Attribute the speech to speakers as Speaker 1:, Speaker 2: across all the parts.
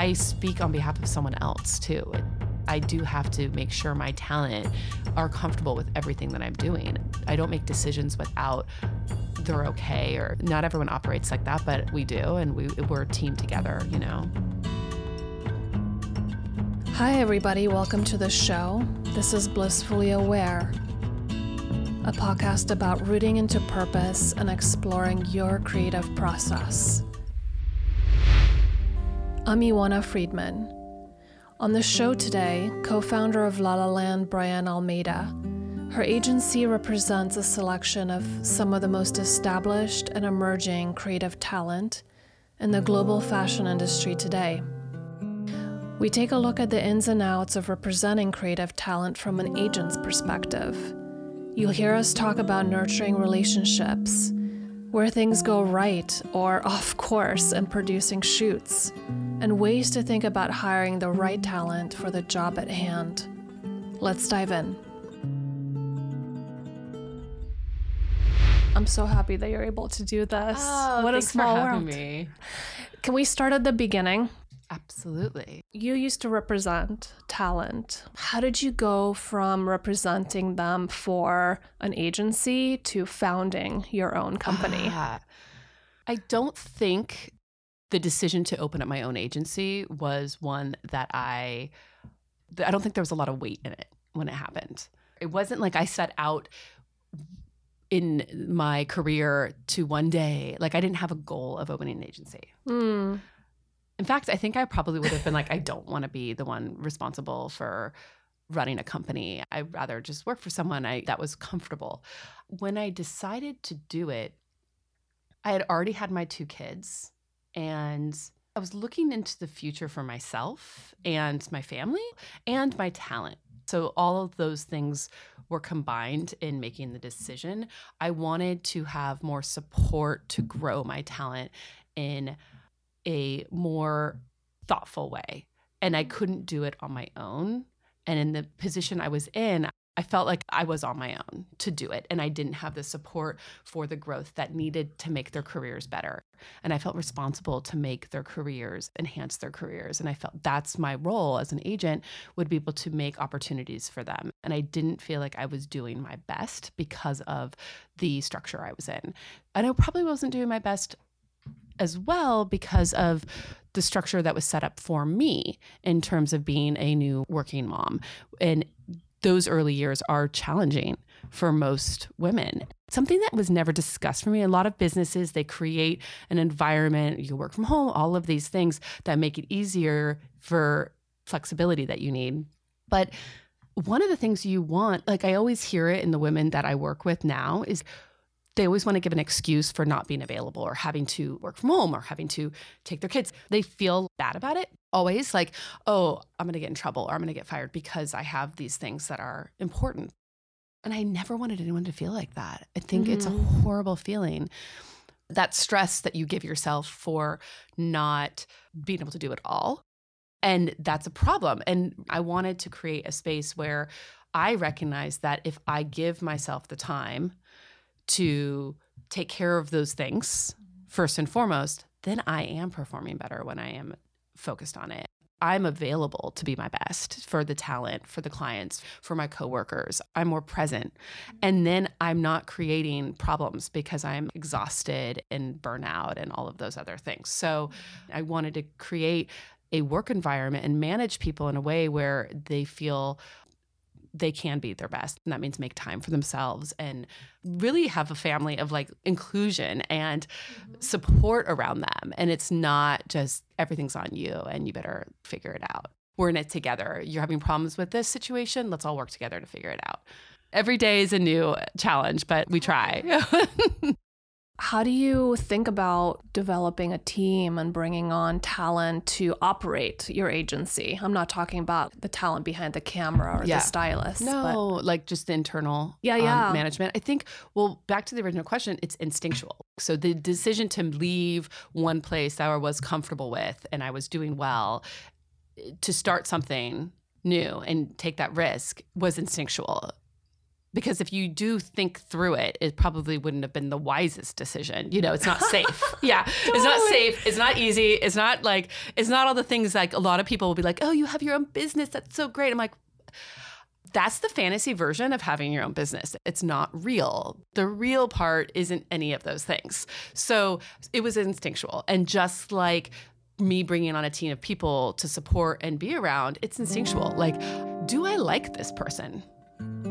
Speaker 1: I speak on behalf of someone else too. I do have to make sure my talent are comfortable with everything that I'm doing. I don't make decisions without they're okay or not everyone operates like that, but we do and we we're a team together, you know.
Speaker 2: Hi everybody, welcome to the show. This is Blissfully Aware, a podcast about rooting into purpose and exploring your creative process. I'm Ioana Friedman. On the show today, co founder of La La Land, Brianne Almeida. Her agency represents a selection of some of the most established and emerging creative talent in the global fashion industry today. We take a look at the ins and outs of representing creative talent from an agent's perspective. You'll hear us talk about nurturing relationships, where things go right or off course in producing shoots and ways to think about hiring the right talent for the job at hand. Let's dive in. I'm so happy that you're able to do this.
Speaker 1: Oh, what a small world. Me.
Speaker 2: Can we start at the beginning?
Speaker 1: Absolutely.
Speaker 2: You used to represent talent. How did you go from representing them for an agency to founding your own company? Uh,
Speaker 1: I don't think the decision to open up my own agency was one that I I don't think there was a lot of weight in it when it happened. It wasn't like I set out in my career to one day like I didn't have a goal of opening an agency. Mm. In fact, I think I probably would have been like I don't want to be the one responsible for running a company. I'd rather just work for someone I that was comfortable. When I decided to do it, I had already had my two kids and I was looking into the future for myself and my family and my talent. So all of those things were combined in making the decision. I wanted to have more support to grow my talent in a more thoughtful way. And I mm-hmm. couldn't do it on my own. And in the position I was in, I felt like I was on my own to do it and I didn't have the support for the growth that needed to make their careers better. And I felt responsible to make their careers, enhance their careers. And I felt that's my role as an agent would be able to make opportunities for them. And I didn't feel like I was doing my best because of the structure I was in. And I probably wasn't doing my best as well because of the structure that was set up for me in terms of being a new working mom. And those early years are challenging for most women. Something that was never discussed for me. A lot of businesses, they create an environment, you work from home, all of these things that make it easier for flexibility that you need. But one of the things you want, like I always hear it in the women that I work with now, is they always want to give an excuse for not being available or having to work from home or having to take their kids. They feel bad about it always like, oh, I'm going to get in trouble or I'm going to get fired because I have these things that are important. And I never wanted anyone to feel like that. I think mm-hmm. it's a mm-hmm. horrible feeling. That stress that you give yourself for not being able to do it all. And that's a problem. And I wanted to create a space where I recognize that if I give myself the time to take care of those things first and foremost, then I am performing better when I am focused on it. I'm available to be my best for the talent, for the clients, for my coworkers. I'm more present. And then I'm not creating problems because I'm exhausted and burnout and all of those other things. So I wanted to create a work environment and manage people in a way where they feel they can be their best. And that means make time for themselves and really have a family of like inclusion and mm-hmm. support around them. And it's not just everything's on you and you better figure it out. We're in it together. You're having problems with this situation. Let's all work together to figure it out. Every day is a new challenge, but we try.
Speaker 2: How do you think about developing a team and bringing on talent to operate your agency? I'm not talking about the talent behind the camera or yeah. the stylist.
Speaker 1: No, but... like just the internal
Speaker 2: yeah, yeah.
Speaker 1: Um, management. I think, well, back to the original question, it's instinctual. So the decision to leave one place that I was comfortable with and I was doing well to start something new and take that risk was instinctual because if you do think through it, it probably wouldn't have been the wisest decision. You know, it's not safe. yeah, totally. it's not safe. It's not easy. It's not like it's not all the things like a lot of people will be like, "Oh, you have your own business. That's so great." I'm like, that's the fantasy version of having your own business. It's not real. The real part isn't any of those things. So it was instinctual. And just like me bringing on a team of people to support and be around, it's instinctual. Like, do I like this person?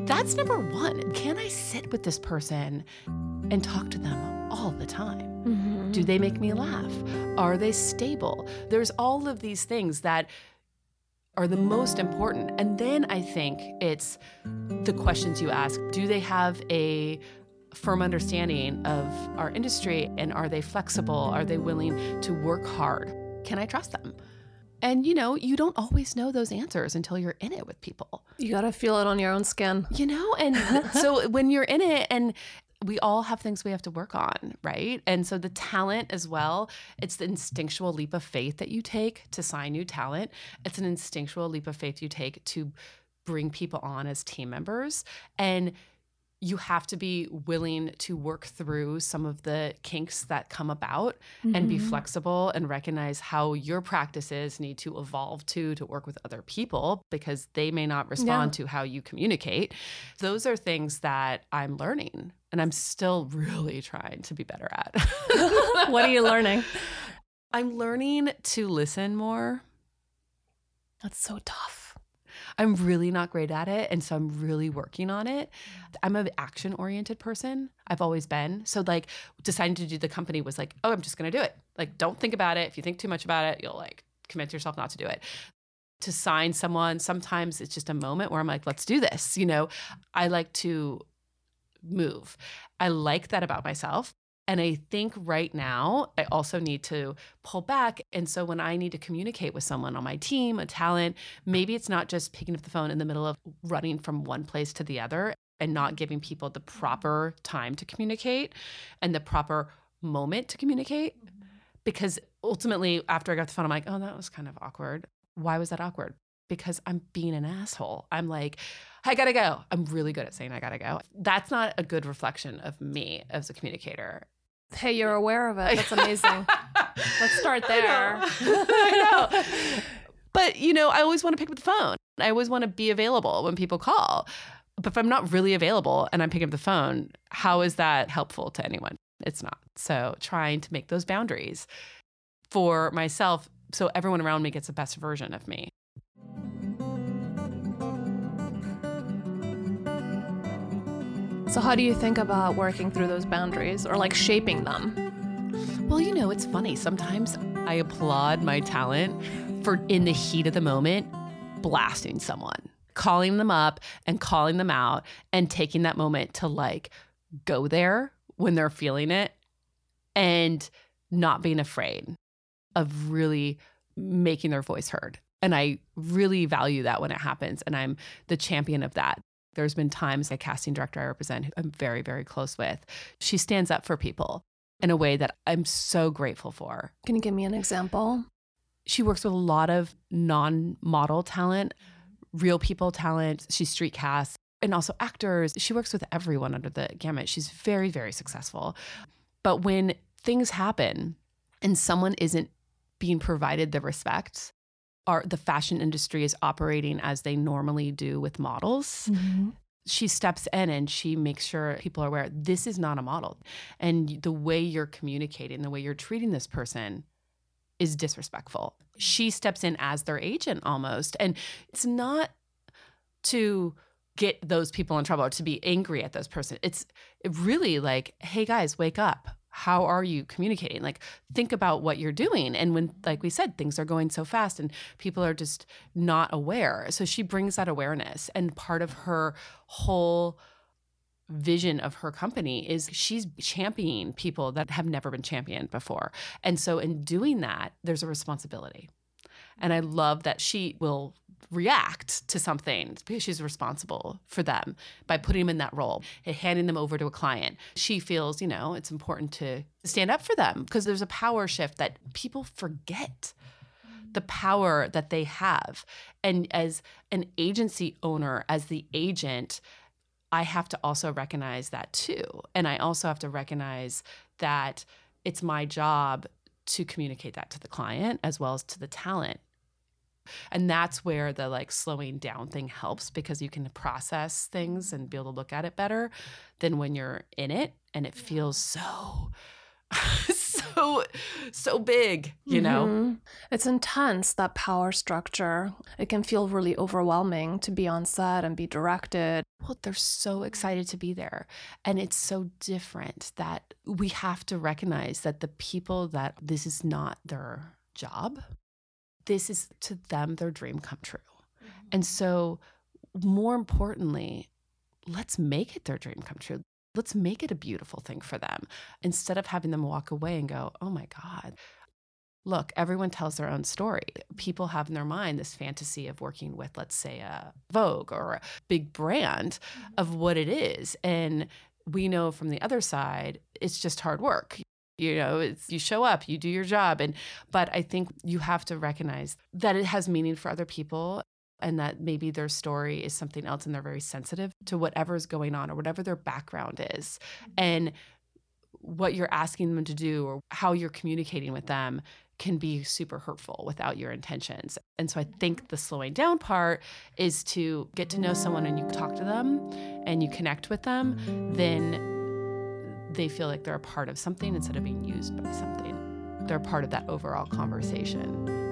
Speaker 1: That's number one. Can I sit with this person and talk to them all the time? Mm-hmm. Do they make me laugh? Are they stable? There's all of these things that are the most important. And then I think it's the questions you ask Do they have a firm understanding of our industry? And are they flexible? Are they willing to work hard? Can I trust them? And you know, you don't always know those answers until you're in it with people.
Speaker 2: You got to feel it on your own skin.
Speaker 1: You know, and so when you're in it and we all have things we have to work on, right? And so the talent as well, it's the instinctual leap of faith that you take to sign new talent. It's an instinctual leap of faith you take to bring people on as team members. And you have to be willing to work through some of the kinks that come about mm-hmm. and be mm-hmm. flexible and recognize how your practices need to evolve to to work with other people because they may not respond yeah. to how you communicate those are things that i'm learning and i'm still really trying to be better at
Speaker 2: what are you learning
Speaker 1: i'm learning to listen more
Speaker 2: that's so tough
Speaker 1: I'm really not great at it. And so I'm really working on it. I'm an action oriented person. I've always been. So, like, deciding to do the company was like, oh, I'm just going to do it. Like, don't think about it. If you think too much about it, you'll like commit yourself not to do it. To sign someone, sometimes it's just a moment where I'm like, let's do this. You know, I like to move. I like that about myself. And I think right now, I also need to pull back. And so when I need to communicate with someone on my team, a talent, maybe it's not just picking up the phone in the middle of running from one place to the other and not giving people the proper time to communicate and the proper moment to communicate. Mm-hmm. Because ultimately, after I got the phone, I'm like, oh, that was kind of awkward. Why was that awkward? Because I'm being an asshole. I'm like, I gotta go. I'm really good at saying I gotta go. That's not a good reflection of me as a communicator.
Speaker 2: Hey, you're aware of it. That's amazing. Let's start there.
Speaker 1: I know. I know. But, you know, I always want to pick up the phone. I always want to be available when people call. But if I'm not really available and I'm picking up the phone, how is that helpful to anyone? It's not. So, trying to make those boundaries for myself so everyone around me gets the best version of me.
Speaker 2: So, how do you think about working through those boundaries or like shaping them?
Speaker 1: Well, you know, it's funny. Sometimes I applaud my talent for in the heat of the moment blasting someone, calling them up and calling them out and taking that moment to like go there when they're feeling it and not being afraid of really making their voice heard. And I really value that when it happens. And I'm the champion of that. There's been times a casting director I represent who I'm very, very close with. She stands up for people in a way that I'm so grateful for.
Speaker 2: Can you give me an example?
Speaker 1: She works with a lot of non model talent, real people talent. She's street cast and also actors. She works with everyone under the gamut. She's very, very successful. But when things happen and someone isn't being provided the respect are the fashion industry is operating as they normally do with models. Mm-hmm. She steps in and she makes sure people are aware this is not a model. And the way you're communicating, the way you're treating this person is disrespectful. She steps in as their agent almost. And it's not to get those people in trouble or to be angry at those person. It's really like, hey guys, wake up how are you communicating? Like think about what you're doing. And when like we said things are going so fast and people are just not aware. So she brings that awareness. And part of her whole vision of her company is she's championing people that have never been championed before. And so in doing that there's a responsibility. And i love that she will react to something because she's responsible for them by putting them in that role and handing them over to a client. She feels, you know, it's important to stand up for them because there's a power shift that people forget the power that they have. And as an agency owner, as the agent, I have to also recognize that too. And I also have to recognize that it's my job to communicate that to the client as well as to the talent. And that's where the like slowing down thing helps because you can process things and be able to look at it better than when you're in it and it feels so so so big you know? Mm-hmm.
Speaker 2: it's intense that power structure. It can feel really overwhelming to be on set and be directed.
Speaker 1: Well they're so excited to be there. And it's so different that we have to recognize that the people that this is not their job this is to them their dream come true mm-hmm. and so more importantly let's make it their dream come true let's make it a beautiful thing for them instead of having them walk away and go, oh my God. Look, everyone tells their own story. People have in their mind this fantasy of working with, let's say, a Vogue or a big brand mm-hmm. of what it is. And we know from the other side, it's just hard work you know it's you show up you do your job and but i think you have to recognize that it has meaning for other people and that maybe their story is something else and they're very sensitive to whatever is going on or whatever their background is. Mm-hmm. And what you're asking them to do or how you're communicating with them can be super hurtful without your intentions. And so I think the slowing down part is to get to know someone and you talk to them and you connect with them, then they feel like they're a part of something instead of being used by something. They're part of that overall conversation.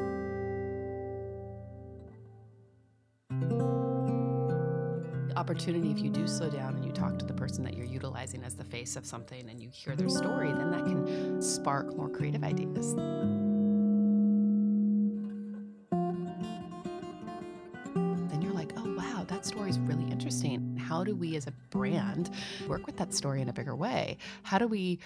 Speaker 1: opportunity if you do slow down and you talk to the person that you're utilizing as the face of something and you hear their story then that can spark more creative ideas do we as a brand work with that story in a bigger way how do we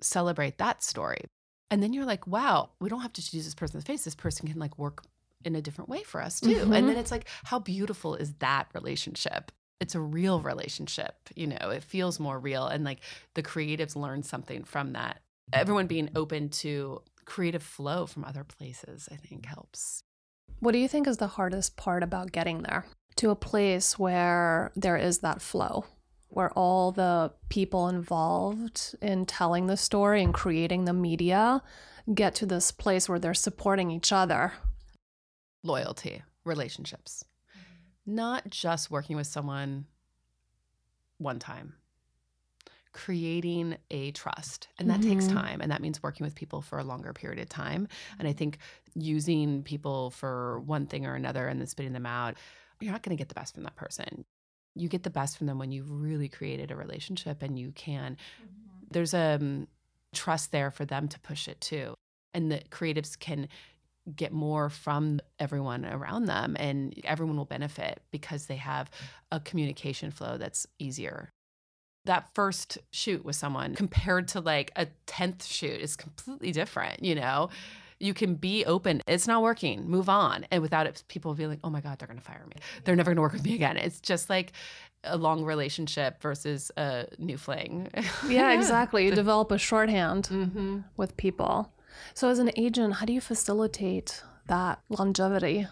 Speaker 1: celebrate that story and then you're like wow we don't have to choose this person's face this person can like work in a different way for us too. Mm-hmm. And then it's like, how beautiful is that relationship? It's a real relationship, you know, it feels more real. And like the creatives learn something from that. Everyone being open to creative flow from other places, I think helps.
Speaker 2: What do you think is the hardest part about getting there to a place where there is that flow? Where all the people involved in telling the story and creating the media get to this place where they're supporting each other
Speaker 1: loyalty, relationships, mm-hmm. not just working with someone one time, creating a trust. And that mm-hmm. takes time. And that means working with people for a longer period of time. And I think using people for one thing or another and then spitting them out, you're not going to get the best from that person. You get the best from them when you've really created a relationship and you can, mm-hmm. there's a um, trust there for them to push it too. And the creatives can get more from everyone around them and everyone will benefit because they have a communication flow that's easier that first shoot with someone compared to like a 10th shoot is completely different you know you can be open it's not working move on and without it people feeling like oh my god they're going to fire me they're never going to work with me again it's just like a long relationship versus a new fling
Speaker 2: yeah exactly you develop a shorthand mm-hmm. with people so, as an agent, how do you facilitate that longevity?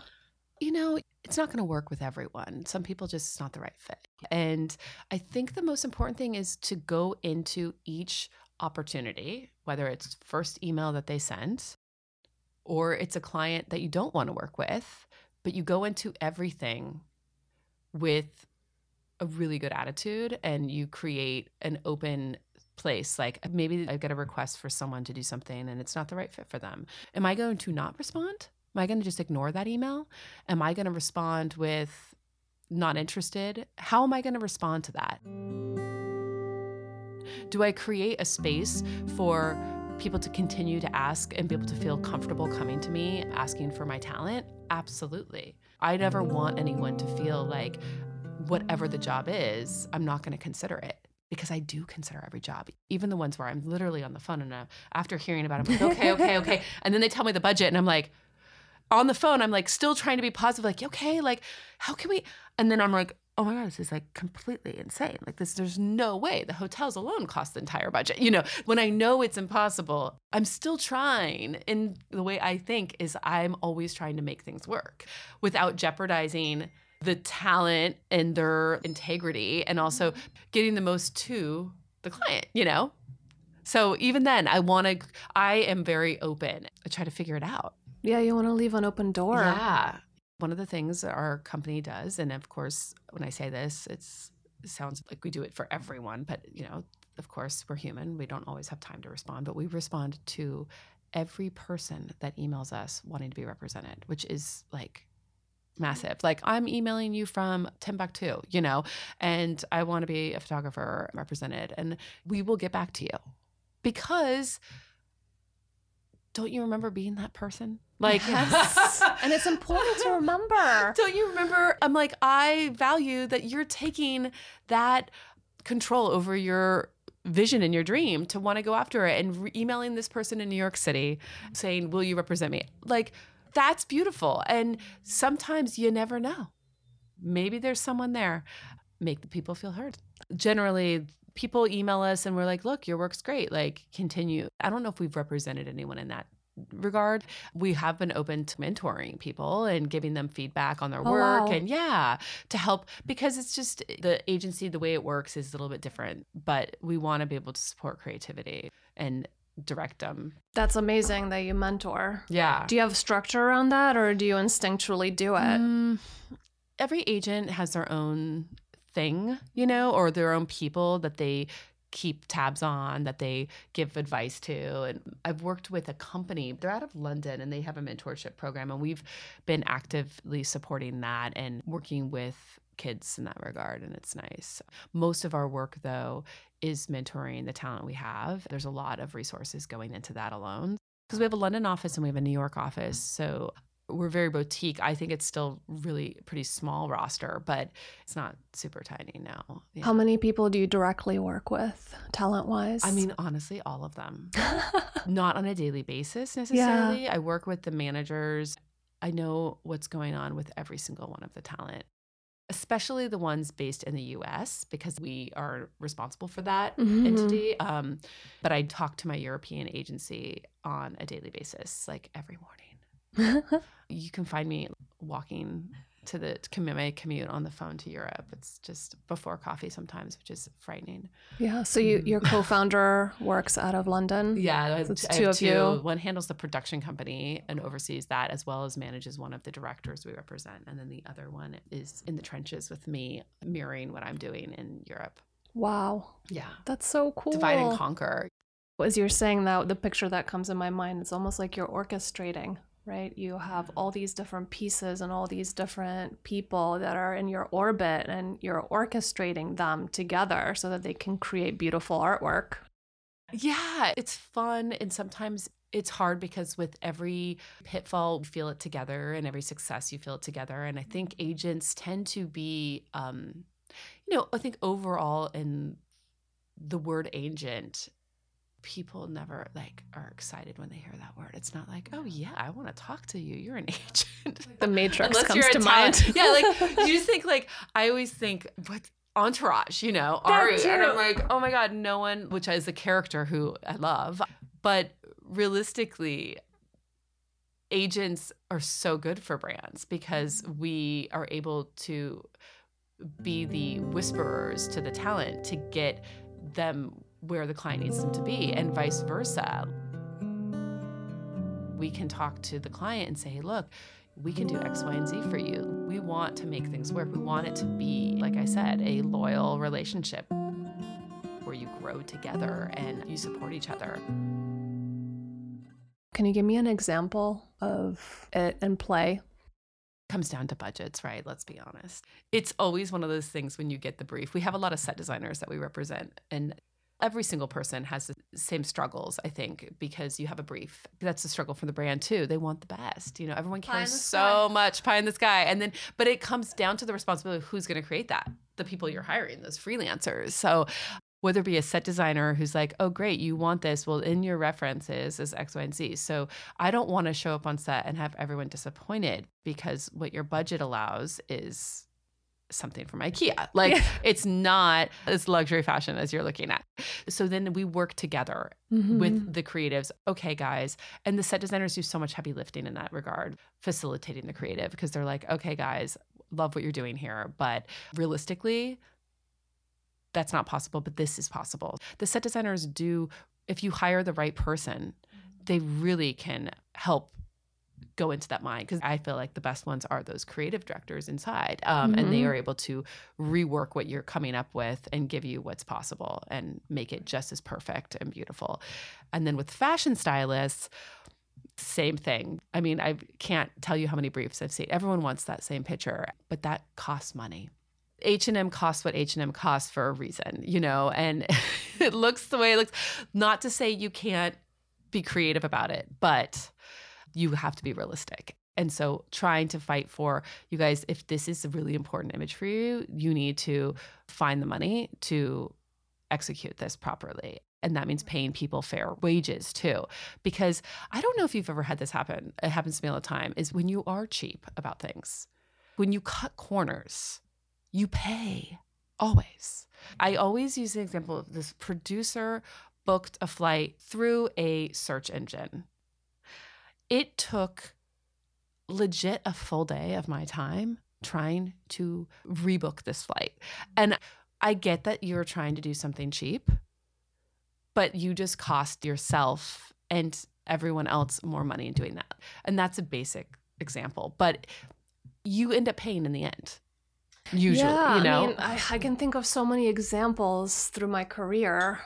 Speaker 1: You know, it's not going to work with everyone. Some people just it's not the right fit. And I think the most important thing is to go into each opportunity, whether it's first email that they sent or it's a client that you don't want to work with, but you go into everything with a really good attitude and you create an open place. Like uh, maybe I get a request for someone to do something and it's not the right fit for them. Am I going to not respond? Am I going to just ignore that email? Am I going to respond with not interested? How am I going to respond to that? Do I create a space for people to continue to ask and be able to feel comfortable coming to me asking for my talent? Absolutely. I never want anyone to feel like whatever the job is, I'm not going to consider it because I do consider every job, even the ones where I'm literally on the phone and uh, after hearing about it, I'm like, okay, okay, okay. And then they tell me the budget and I'm like, on the phone, I'm like still trying to be positive, like, okay, like, how can we? And then I'm like, oh my God, this is like completely insane. Like this, there's no way the hotels alone cost the entire budget. You know, when I know it's impossible, I'm still trying. And the way I think is I'm always trying to make things work without jeopardizing the talent and their integrity and also getting the most to the client, you know? So even then, I want to, I am very open. I try to figure it out.
Speaker 2: Yeah, you want to leave an open door.
Speaker 1: Yeah. One of the things our company does, and of course, when I say this, it's, it sounds like we do it for everyone, but you know, of course, we're human. We don't always have time to respond, but we respond to every person that emails us wanting to be represented, which is like mm-hmm. massive. Like I'm emailing you from Timbuktu, you know, and I want to be a photographer represented, and we will get back to you because don't you remember being that person? Like,
Speaker 2: Yes. and it's important to remember.
Speaker 1: don't you remember? I'm like, I value that you're taking that control over your vision and your dream to want to go after it and re- emailing this person in New York City saying, Will you represent me? Like, that's beautiful. And sometimes you never know. Maybe there's someone there. Make the people feel heard. Generally, people email us and we're like, Look, your work's great. Like, continue. I don't know if we've represented anyone in that regard. We have been open to mentoring people and giving them feedback on their
Speaker 2: Oh,
Speaker 1: work
Speaker 2: wow.
Speaker 1: and yeah, to help because it's just the agency the way it works is a little bit different, but we want to be able to support creativity and direct them.
Speaker 2: That's amazing that you mentor.
Speaker 1: Yeah.
Speaker 2: Do you have structure around that or do you instinctually do it?
Speaker 1: Mm, every agent has their own thing, you know, or their own people that they keep tabs on, that they give advice to. And I've worked with a company, they're out of London and they have a mentorship program. And we've been actively supporting that and working with kids in that regard. And it's nice. Most of our work, though, is mentoring the talent we have. There's a lot of resources going into that alone. Because we have a London office and we have a New York office. So we're very boutique. I think it's still really pretty small roster, but it's not super tiny now. Yeah.
Speaker 2: How many people do you directly work with, talent wise?
Speaker 1: I mean, honestly, all of them. Not on a daily basis necessarily. I work with the managers. I know what's going on with every single one of the talent, especially the ones based in the US, because we are responsible for that
Speaker 2: Mhm.
Speaker 1: entity. Um, but I talk to my European agency on a daily basis, like every morning. You can find me walking to the commute commute on the phone to Europe. It's just before coffee sometimes, which is frightening.
Speaker 2: yeah. So you,
Speaker 1: Mm.
Speaker 2: your co-founder works out of London.
Speaker 1: Yeah,
Speaker 2: So it's
Speaker 1: I
Speaker 2: two of you.
Speaker 1: One handles the production company and oversees that, as well as manages one of the directors we represent, and then the other one is in the trenches with me, mirroring what I'm doing in Europe.
Speaker 2: Wow,
Speaker 1: Yeah,
Speaker 2: that's so cool.
Speaker 1: divide and conquer.
Speaker 2: As you're saying that, the picture that comes in my mind is almost like you're orchestrating, right? You have all these different pieces and all these different people that are in your orbit, and you're orchestrating them together so that they can create beautiful artwork.
Speaker 1: Yeah, it's fun, and sometimes it's hard because with every pitfall, you feel it together, and every success, you feel it together. And I think agents tend to be, um, you know, I think overall in the word agent, people never like are excited when they hear that word. It's not like, oh yeah, I want to talk to you. You're an agent.
Speaker 2: The Matrix
Speaker 1: Unless
Speaker 2: comes
Speaker 1: you're a
Speaker 2: to
Speaker 1: talent.
Speaker 2: mind.
Speaker 1: yeah, like you just think like I always think what entourage, you know,
Speaker 2: That
Speaker 1: Ari, and I'm like, oh my god, no one, which is a character who I love, but realistically. Agents are so good for brands because we are able to be the whisperers to the talent to get them where the client needs them to be and vice versa. We can talk to the client and say, hey, look, we can do X, Y, and Z for you. We want to make things work. We want it to be, like I said, a loyal relationship where you grow together and you support each other.
Speaker 2: Can you give me an example of it in play?
Speaker 1: comes down to budgets, right? Let's be honest. It's always one of those things when you get the brief. We have a lot of set designers that we represent, and every single person has the same struggles, I think, because you have a brief. That's a struggle for the brand too. They want the best. You know, everyone cares so
Speaker 2: sky.
Speaker 1: much pie in the sky. And then, but it comes down to the responsibility of who's going to create that, the people you're hiring, those freelancers. So, whether it be a set designer who's like, oh, great, you want this. Well, in your references is X, Y, and Z. So I don't want to show up on set and have everyone disappointed because what your budget allows is something from IKEA. Like
Speaker 2: Yeah.
Speaker 1: it's not as luxury fashion as you're looking at. So then we work together
Speaker 2: Mm-hmm.
Speaker 1: with the creatives. Okay, guys. And the set designers do so much heavy lifting in that regard, facilitating the creative because they're like, okay, guys, love what you're doing here, but realistically, that's not possible, but this is possible. The set designers do, if you hire the right person, they really can help go into that mind because I feel like the best ones are those creative directors inside, um, mm-hmm. and they mm-hmm. are able to rework what you're coming up with and give you what's possible and make it just as perfect and beautiful. And then with fashion stylists, same thing. I mean, I can't tell you how many briefs I've seen. Everyone wants that same picture, but that costs money. H&M costs what H&M costs for a reason, you know, and it looks the way it looks. Not to say you can't be creative about it, but you have to be realistic. And so trying to fight for you guys if this is a really important image for you, you need to find the money to execute this properly. And that means paying people fair wages too. Because I don't know if you've ever had this happen. It happens to me all the time is when you are cheap about things. When you cut corners, you pay always. I always use the example of this producer booked a flight through a search engine. It took legit a full day of my time trying to rebook this flight. And I get that you're trying to do something cheap, but you just cost yourself and everyone else more money in doing that. And that's a basic example, but you end up paying in the end usually yeah, you know
Speaker 2: I, mean, I, I can think of so many examples through my career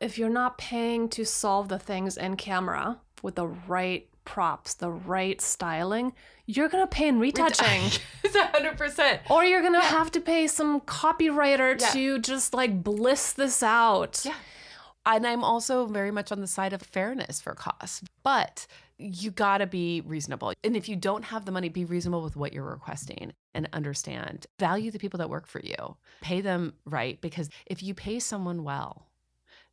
Speaker 2: if you're not paying to solve the things in camera with the right props the right styling you're gonna pay in retouching
Speaker 1: it's hundred percent
Speaker 2: or you're gonna yeah. have to pay some copywriter yeah. to just like bliss this out
Speaker 1: yeah and i'm also very much on the side of fairness for costs but you got to be reasonable. And if you don't have the money, be reasonable with what you're requesting and understand. Value the people that work for you. Pay them right because if you pay someone well,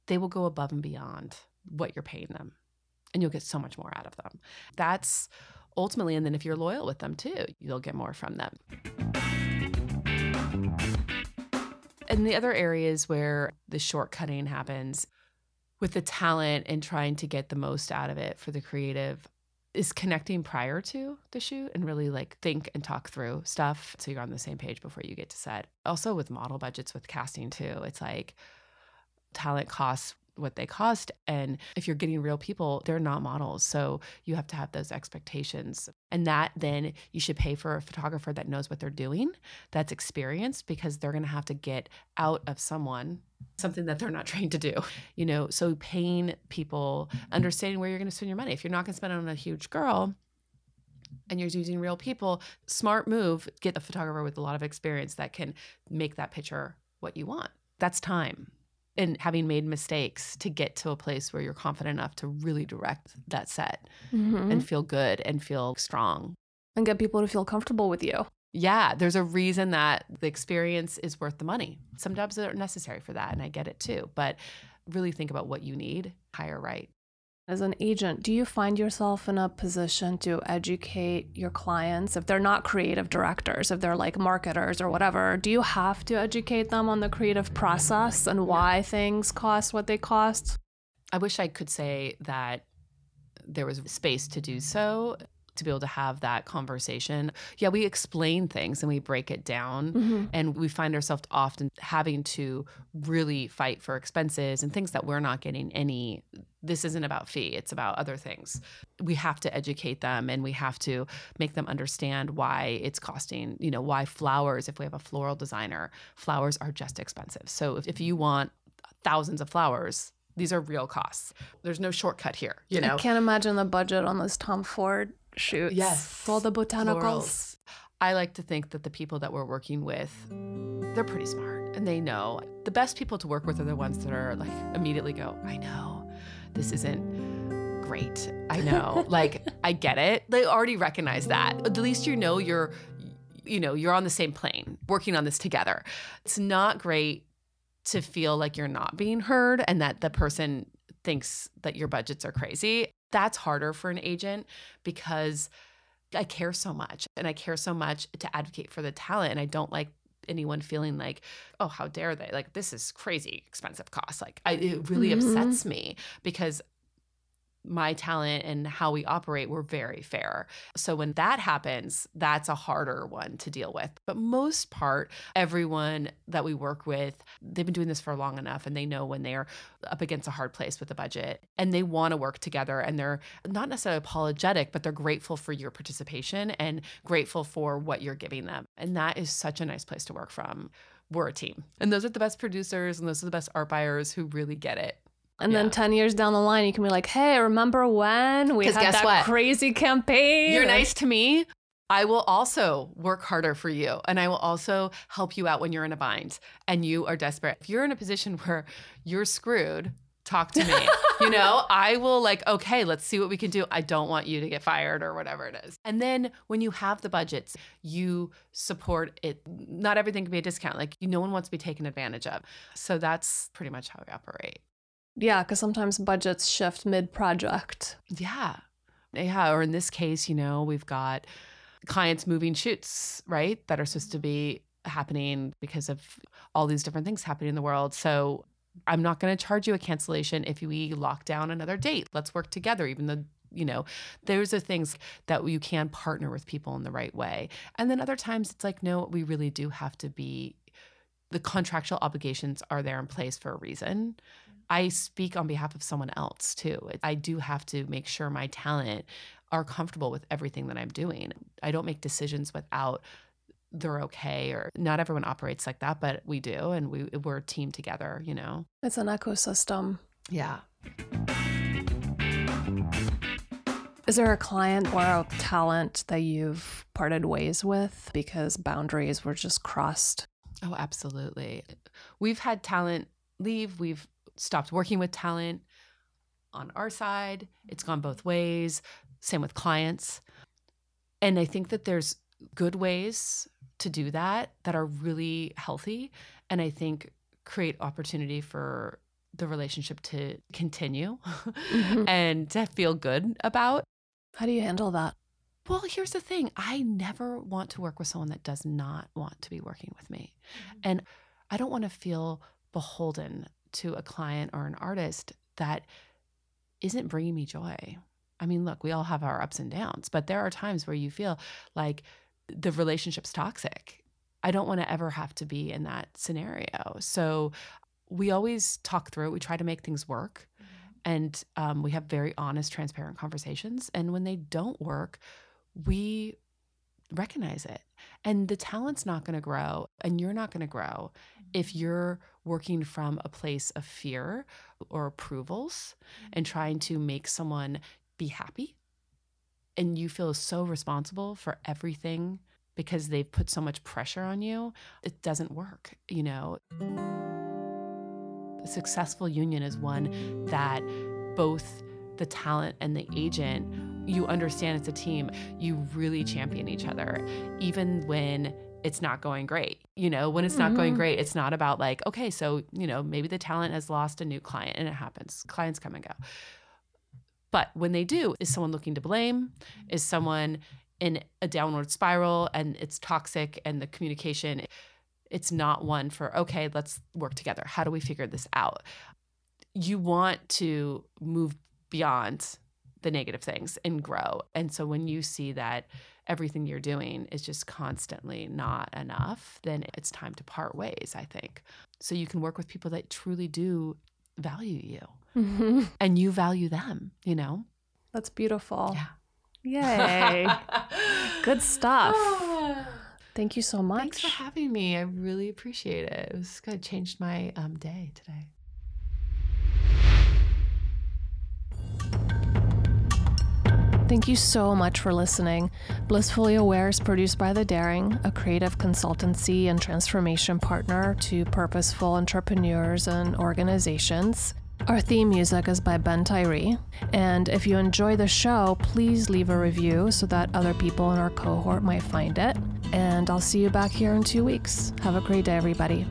Speaker 1: they will go above and beyond what you're paying them and you'll get so much more out of them. That's ultimately, and then if you're loyal with them too, you'll get more from them. And the other areas where the shortcutting happens with the talent and trying to get the most out of it for the creative is connecting prior to the shoot and really like think and talk through stuff so you're on the same page before you get to set. Also with model budgets with casting too. It's like talent costs what they cost. And if you're getting real people, they're not models. So you have to have those expectations. And that then you should pay for a photographer that knows what they're doing, that's experienced, because they're going to have to get out of someone something that they're not trained to do. You know, so paying people, understanding where you're going to spend your money. If you're not going to spend it on a huge girl, and you're using real people, smart move, get a photographer with a lot of experience that can make that picture what you want. That's time and having made mistakes to get to a place where you're confident enough to really direct that set mm-hmm. and feel good and feel strong
Speaker 2: and get people to feel comfortable with you.
Speaker 1: Yeah, there's a reason that the experience is worth the money. Some jobs are necessary for that, and I get it too. But really think about what you need, hire right.
Speaker 2: As an agent, do you find yourself in a position to educate your clients if they're not creative directors, if they're like marketers or whatever? Do you have to educate them on the creative process and why things cost what they cost?
Speaker 1: I wish I could say that there was space to do so to be able to have that conversation. Yeah, we explain things and we break it down, mm-hmm. and we find ourselves often having to really fight for expenses and things that we're not getting any. This isn't about fee, it's about other things. We have to educate them and we have to make them understand why it's costing, you know, why flowers, if we have a floral designer, flowers are just expensive. So if, if you want thousands of flowers, these are real costs. There's no shortcut here, you know.
Speaker 2: I can't imagine the budget on this Tom Ford shoots.
Speaker 1: Yes.
Speaker 2: All the botanicals. Florals.
Speaker 1: I like to think that the people that we're working with, they're pretty smart and they know. The best people to work with are the ones that are like immediately go, I know this isn't great. I know. like, I get it. They already recognize that. At least you know you're you know, you're on the same plane, working on this together. It's not great to feel like you're not being heard and that the person thinks that your budgets are crazy that's harder for an agent because I care so much and I care so much to advocate for the talent. And I don't like anyone feeling like, oh, how dare they? Like, this is crazy expensive cost. Like, I, it really mm-hmm. upsets me because my talent and how we operate, we're very fair. So when that happens, that's a harder one to deal with. But most part, everyone that we work with, they've been doing this for long enough and they know when they're up against a hard place with the budget and they want to work together and they're not necessarily apologetic, but they're grateful for your participation and grateful for what you're giving them. And that is such a nice place to work from. We're a team. And those are the best producers and those are the best art buyers who really get it.
Speaker 2: And
Speaker 1: Yeah.
Speaker 2: then 10 years down the line, you can be like, hey, remember when we had that
Speaker 1: what?
Speaker 2: crazy campaign?
Speaker 1: You're nice to me. I will also work harder for you and I will also help you out when you're in a bind and you are desperate. If you're in a position where you're screwed, talk to me. you know, I will like, okay, let's see what we can do. I don't want you to get fired or whatever it is. And then when you have the budgets, you support it. Not everything can be a discount. Like, no one wants to be taken advantage of. So that's pretty much how we operate.
Speaker 2: Yeah, because sometimes budgets shift mid project.
Speaker 1: Yeah. Yeah. Or in this case, you know, we've got clients moving shoots, right? That are supposed to be happening because of all these different things happening in the world. So I'm not going to charge you a cancellation if we lock down another date. Let's work together, even though. You know, there's the things that you can partner with people in the right way. And then other times it's like, no, we really do have to be, the contractual obligations are there in place for a reason. I speak on behalf of someone else too. I do have to make sure my talent are comfortable with everything that I'm doing. I don't make decisions without they're okay or not everyone operates like that, but we do and we we're a team together, you know.
Speaker 2: It's an ecosystem.
Speaker 1: Yeah.
Speaker 2: Is there a client or a talent that you've parted ways with because boundaries were just crossed?
Speaker 1: Oh, absolutely. We've had talent leave. We've stopped working with talent on our side. It's gone both ways. Same with clients. And I think that there's good ways to do that that are really healthy and I think create opportunity for the relationship to continue
Speaker 2: Mhm.
Speaker 1: and to feel good about.
Speaker 2: How do you handle that?
Speaker 1: Well, here's the thing I never want to work with someone that does not want to be working with me. And I don't want to feel beholden to a client or an artist that isn't bringing me joy. I mean, look, we all have our ups and downs, but there are times where you feel like the relationship's toxic. I don't want to ever have to be in that scenario. So we always talk through it. We try to make things work. And um, we have very honest, transparent conversations. And when they don't work, we recognize it. And the talent's not going to grow, and you're not going to grow if you're working from a place of fear or approvals mm-hmm. and trying to make someone be happy. And you feel so responsible for everything because they've put so much pressure on you. It doesn't work, you know. A successful union is one that both the talent and the agent, you understand it's a team. You really champion each other, even when it's not going great. You know, when it's not going
Speaker 2: Mhm.
Speaker 1: great, it's not about like, okay, so, you know, maybe the talent has lost a new client and it happens. Clients come and go. But when they do, is someone looking to blame? Is someone in a downward spiral and it's toxic and the communication it's not one for okay let's work together how do we figure this out you want to move beyond the negative things and grow and so when you see that everything you're doing is just constantly not enough then it's time to part ways i think so you can work with people that truly do value you
Speaker 2: Mhm.
Speaker 1: and you value them you know
Speaker 2: That's beautiful.
Speaker 1: yeah
Speaker 2: Yay. Good stuff. Thank you so much.
Speaker 1: Thanks for having me. I really appreciate it. It was good. Changed my um, day today.
Speaker 2: Thank you so much for listening. Blissfully Aware is produced by The Daring, a creative consultancy and transformation partner to purposeful entrepreneurs and organizations. Our theme music is by Ben Tyree. And if you enjoy the show, please leave a review so that other people in our cohort might find it. And I'll see you back here in two weeks. Have a great day, everybody.